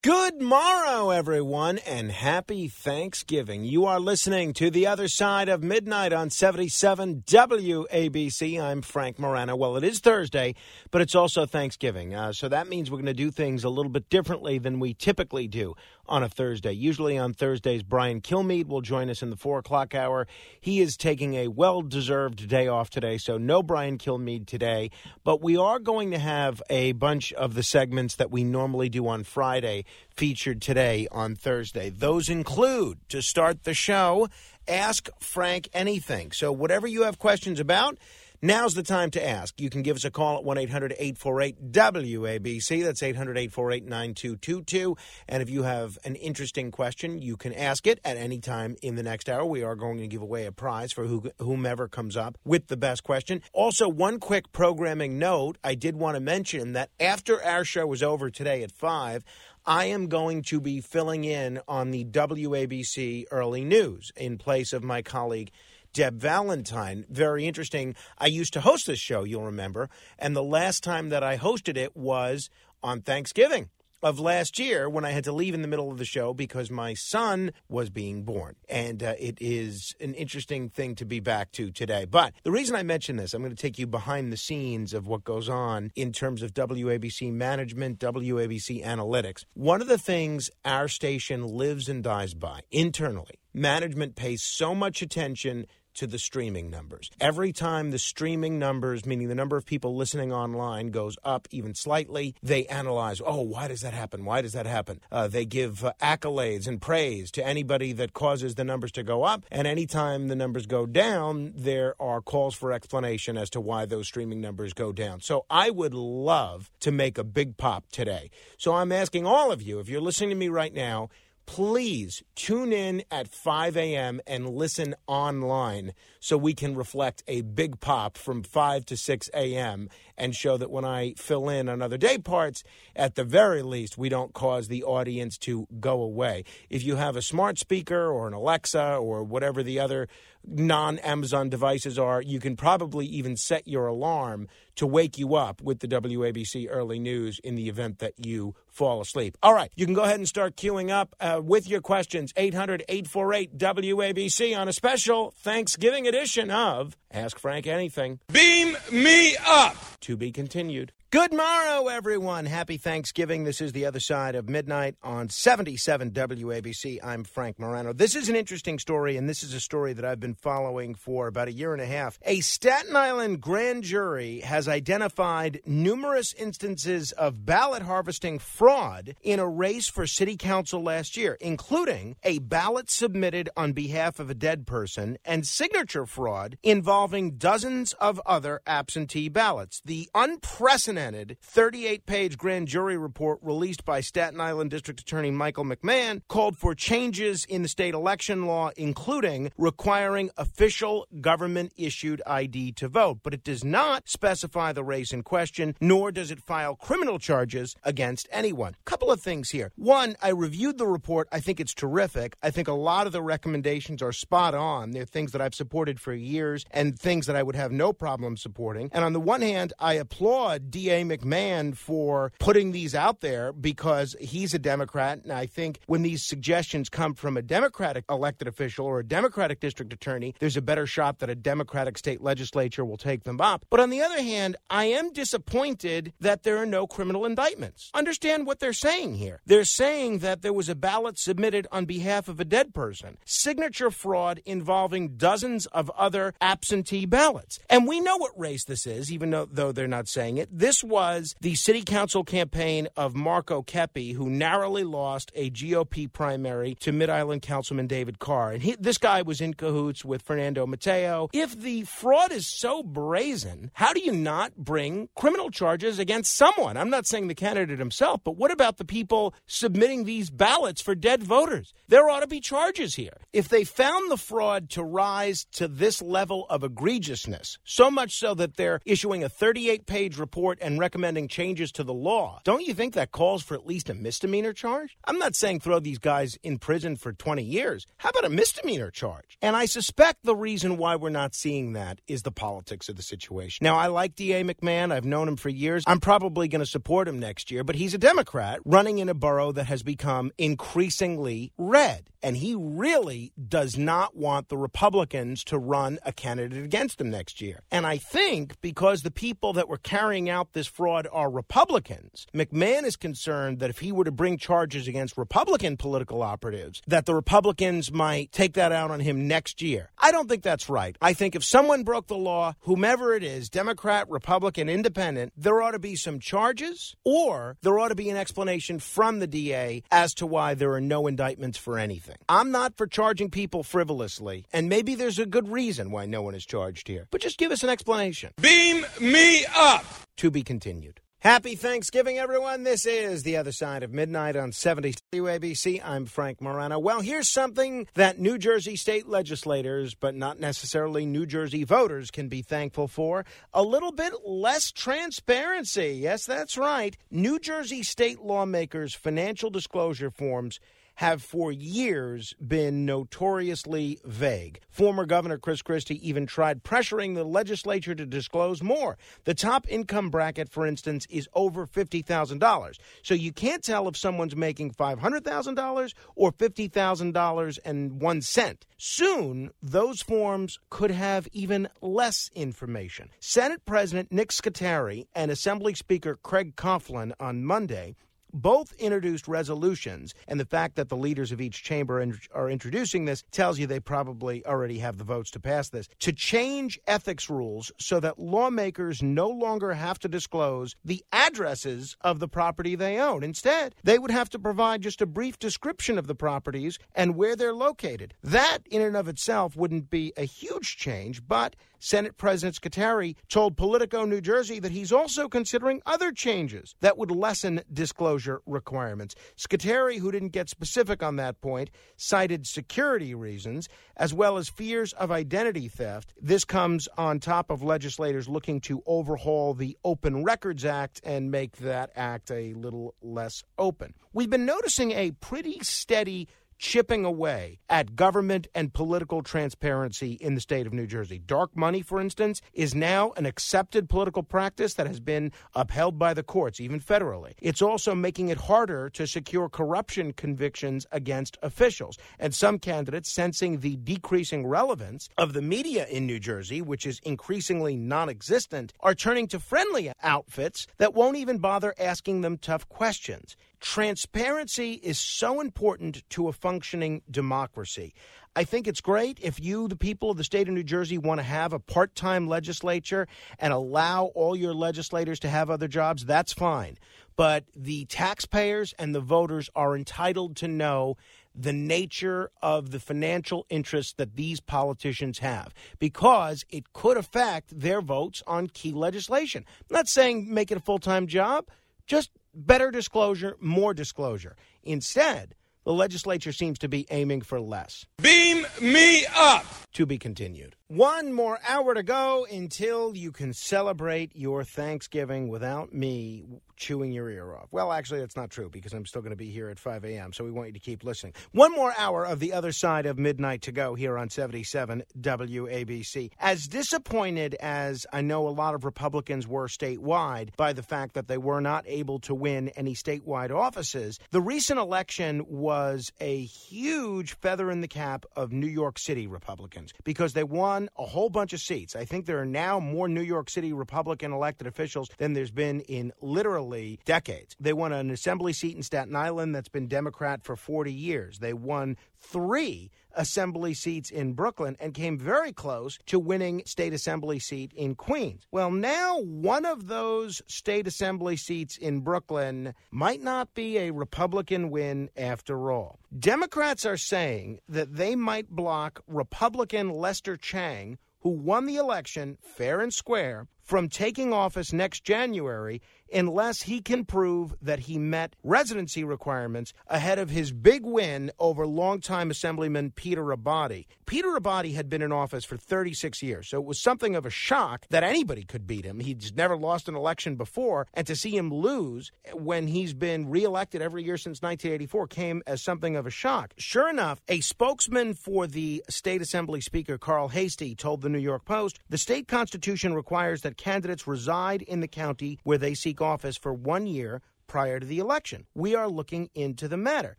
Good morrow, everyone, and happy Thanksgiving. You are listening to The Other Side of Midnight on 77 WABC. I'm Frank Morano. Well, it is Thursday, but it's also Thanksgiving. Uh, so that means we're going to do things a little bit differently than we typically do on a Thursday. Usually on Thursdays, Brian Kilmeade will join us in the four o'clock hour. He is taking a well deserved day off today, so no Brian Kilmeade today. But we are going to have a bunch of the segments that we normally do on Friday featured today on Thursday. Those include, to start the show, Ask Frank Anything. So, whatever you have questions about, Now's the time to ask. You can give us a call at 1 800 848 WABC. That's 800 848 9222. And if you have an interesting question, you can ask it at any time in the next hour. We are going to give away a prize for whomever comes up with the best question. Also, one quick programming note I did want to mention that after our show is over today at 5, I am going to be filling in on the WABC early news in place of my colleague. Deb Valentine. Very interesting. I used to host this show, you'll remember, and the last time that I hosted it was on Thanksgiving of last year when I had to leave in the middle of the show because my son was being born. And uh, it is an interesting thing to be back to today. But the reason I mention this, I'm going to take you behind the scenes of what goes on in terms of WABC management, WABC analytics. One of the things our station lives and dies by internally, management pays so much attention to the streaming numbers. Every time the streaming numbers, meaning the number of people listening online, goes up even slightly, they analyze, oh, why does that happen? Why does that happen? Uh, they give uh, accolades and praise to anybody that causes the numbers to go up. And anytime the numbers go down, there are calls for explanation as to why those streaming numbers go down. So I would love to make a big pop today. So I'm asking all of you, if you're listening to me right now, please tune in at 5 a.m. and listen online so we can reflect a big pop from 5 to 6 a.m. and show that when I fill in on other day parts, at the very least, we don't cause the audience to go away. If you have a smart speaker or an Alexa or whatever the other non Amazon devices are, you can probably even set your alarm to wake you up with the WABC early news in the event that you fall asleep. All right, you can go ahead and start queuing up uh, with your questions. 800 848 WABC on a special Thanksgiving edition of Ask Frank Anything. Beam me up! To be continued. Good morrow, everyone. Happy Thanksgiving. This is The Other Side of Midnight on 77 WABC. I'm Frank Morano. This is an interesting story, and this is a story that I've been following for about a year and a half. A Staten Island grand jury has identified numerous instances of ballot harvesting fraud in a race for city council last year, including a ballot submitted on behalf of a dead person and signature fraud involving dozens of other absentee ballots. The unprecedented unprecedented 38 page grand jury report released by Staten Island District Attorney Michael McMahon called for changes in the state election law, including requiring official government issued ID to vote. But it does not specify the race in question, nor does it file criminal charges against anyone. Couple of things here. One, I reviewed the report. I think it's terrific. I think a lot of the recommendations are spot on. They're things that I've supported for years and things that I would have no problem supporting. And on the one hand, I applaud D. McMahon for putting these out there because he's a Democrat. And I think when these suggestions come from a Democratic elected official or a Democratic district attorney, there's a better shot that a Democratic state legislature will take them up. But on the other hand, I am disappointed that there are no criminal indictments. Understand what they're saying here. They're saying that there was a ballot submitted on behalf of a dead person, signature fraud involving dozens of other absentee ballots. And we know what race this is, even though, though they're not saying it. This this was the city council campaign of Marko Kepi, who narrowly lost a GOP primary to Mid Island Councilman David Carr. And he, this guy was in cahoots with Fernando Mateo. If the fraud is so brazen, how do you not bring criminal charges against someone? I'm not saying the candidate himself, but what about the people submitting these ballots for dead voters? There ought to be charges here. If they found the fraud to rise to this level of egregiousness, so much so that they're issuing a 38 page report and recommending changes to the law, don't you think that calls for at least a misdemeanor charge? I'm not saying throw these guys in prison for 20 years. How about a misdemeanor charge? And I suspect the reason why we're not seeing that is the politics of the situation. Now, I like D.A. McMahon. I've known him for years. I'm probably going to support him next year, but he's a Democrat running in a borough that has become increasingly red. And he really does not want the Republicans to run a candidate against him next year. And I think because the people that were carrying out this fraud are Republicans, McMahon is concerned that if he were to bring charges against Republican political operatives, that the Republicans might take that out on him next year. I don't think that's right. I think if someone broke the law, whomever it is, Democrat, Republican, Independent, there ought to be some charges or there ought to be an explanation from the DA as to why there are no indictments for anything. I'm not for charging people frivolously, and maybe there's a good reason why no one is charged here, but just give us an explanation. Beam me up! To be continued. Happy Thanksgiving, everyone. This is The Other Side of Midnight on 70 WABC. I'm Frank Morano. Well, here's something that New Jersey state legislators, but not necessarily New Jersey voters, can be thankful for. A little bit less transparency. Yes, that's right. New Jersey state lawmakers' financial disclosure forms have for years been notoriously vague. Former Governor Chris Christie even tried pressuring the legislature to disclose more. The top income bracket, for instance, is over $50,000. So you can't tell if someone's making $500,000 or $50,000 and one cent. Soon, those forms could have even less information. Senate President Nick Scutari and Assembly Speaker Craig Coughlin on Monday both introduced resolutions, and the fact that the leaders of each chamber are introducing this tells you they probably already have the votes to pass this, to change ethics rules so that lawmakers no longer have to disclose the addresses of the property they own. Instead, they would have to provide just a brief description of the properties and where they're located. That, in and of itself, wouldn't be a huge change, but Senate President Scutari told Politico New Jersey that he's also considering other changes that would lessen disclosure requirements. Scutari, who didn't get specific on that point, cited security reasons as well as fears of identity theft. This comes on top of legislators looking to overhaul the Open Records Act and make that act a little less open. We've been noticing a pretty steady chipping away at government and political transparency in the state of New Jersey. Dark money, for instance, is now an accepted political practice that has been upheld by the courts, even federally. It's also making it harder to secure corruption convictions against officials. And some candidates, sensing the decreasing relevance of the media in New Jersey, which is increasingly non existent, are turning to friendly outfits that won't even bother asking them tough questions. Transparency is so important to a functioning democracy. I think it's great if you, the people of the state of New Jersey, want to have a part time legislature and allow all your legislators to have other jobs. That's fine. But the taxpayers and the voters are entitled to know the nature of the financial interests that these politicians have because it could affect their votes on key legislation. I'm not saying make it a full time job, just better disclosure, more disclosure. Instead, the legislature seems to be aiming for less. Beam me up! To be continued. One more hour to go until you can celebrate your Thanksgiving without me chewing your ear off. Well, actually, that's not true because I'm still going to be here at 5 a.m., so we want you to keep listening. One more hour of the other side of midnight to go here on 77 WABC. As disappointed as I know a lot of Republicans were statewide by the fact that they were not able to win any statewide offices, the recent election was a huge feather in the cap of New York City Republicans because they won a whole bunch of seats. I think there are now more New York City Republican elected officials than there's been in literally decades. They won an assembly seat in Staten Island that's been Democrat for 40 years. They won three assembly seats in Brooklyn and came very close to winning state assembly seat in Queens. Well, now one of those state assembly seats in Brooklyn might not be a Republican win after all. Democrats are saying that they might block Republican Lester Chang, who won the election fair and square, from taking office next January unless he can prove that he met residency requirements ahead of his big win over longtime Assemblyman Peter Abbate. Peter Abbate had been in office for 36 years, so it was something of a shock that anybody could beat him. He's never lost an election before, and to see him lose when he's been reelected every year since 1984 came as something of a shock. Sure enough, a spokesman for the State Assembly Speaker, Carl Heastie, told the New York Post the state constitution requires that candidates reside in the county where they seek office for one year prior to the election. We are looking into the matter.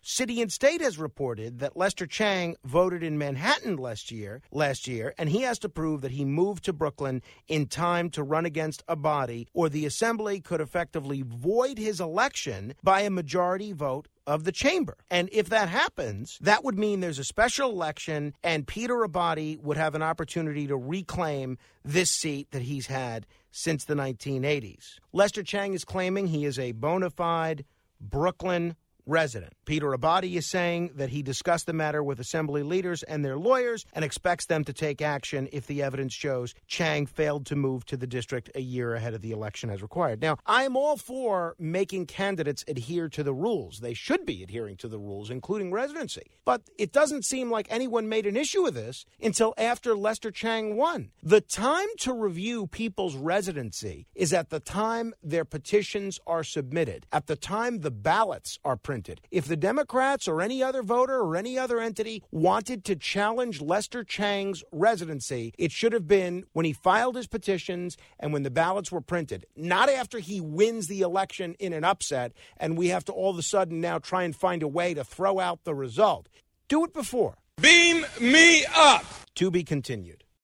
City and State has reported that Lester Chang voted in Manhattan last year, last year, and he has to prove that he moved to Brooklyn in time to run against Abbate or the assembly could effectively void his election by a majority vote of the chamber. And if that happens, that would mean there's a special election and Peter Abbate would have an opportunity to reclaim this seat that he's had since the 1980s. Lester Chang is claiming he is a bona fide Brooklyn resident. Peter Abbate is saying that he discussed the matter with assembly leaders and their lawyers and expects them to take action if the evidence shows Chang failed to move to the district a year ahead of the election as required. Now, I'm all for making candidates adhere to the rules. They should be adhering to the rules, including residency. But it doesn't seem like anyone made an issue of this until after Lester Chang won. The time to review people's residency is at the time their petitions are submitted, at the time the ballots are printed. If the Democrats or any other voter or any other entity wanted to challenge Lester Chang's residency, it should have been when he filed his petitions and when the ballots were printed, not after he wins the election in an upset and we have to all of a sudden now try and find a way to throw out the result. Do it before. Beam me up. To be continued.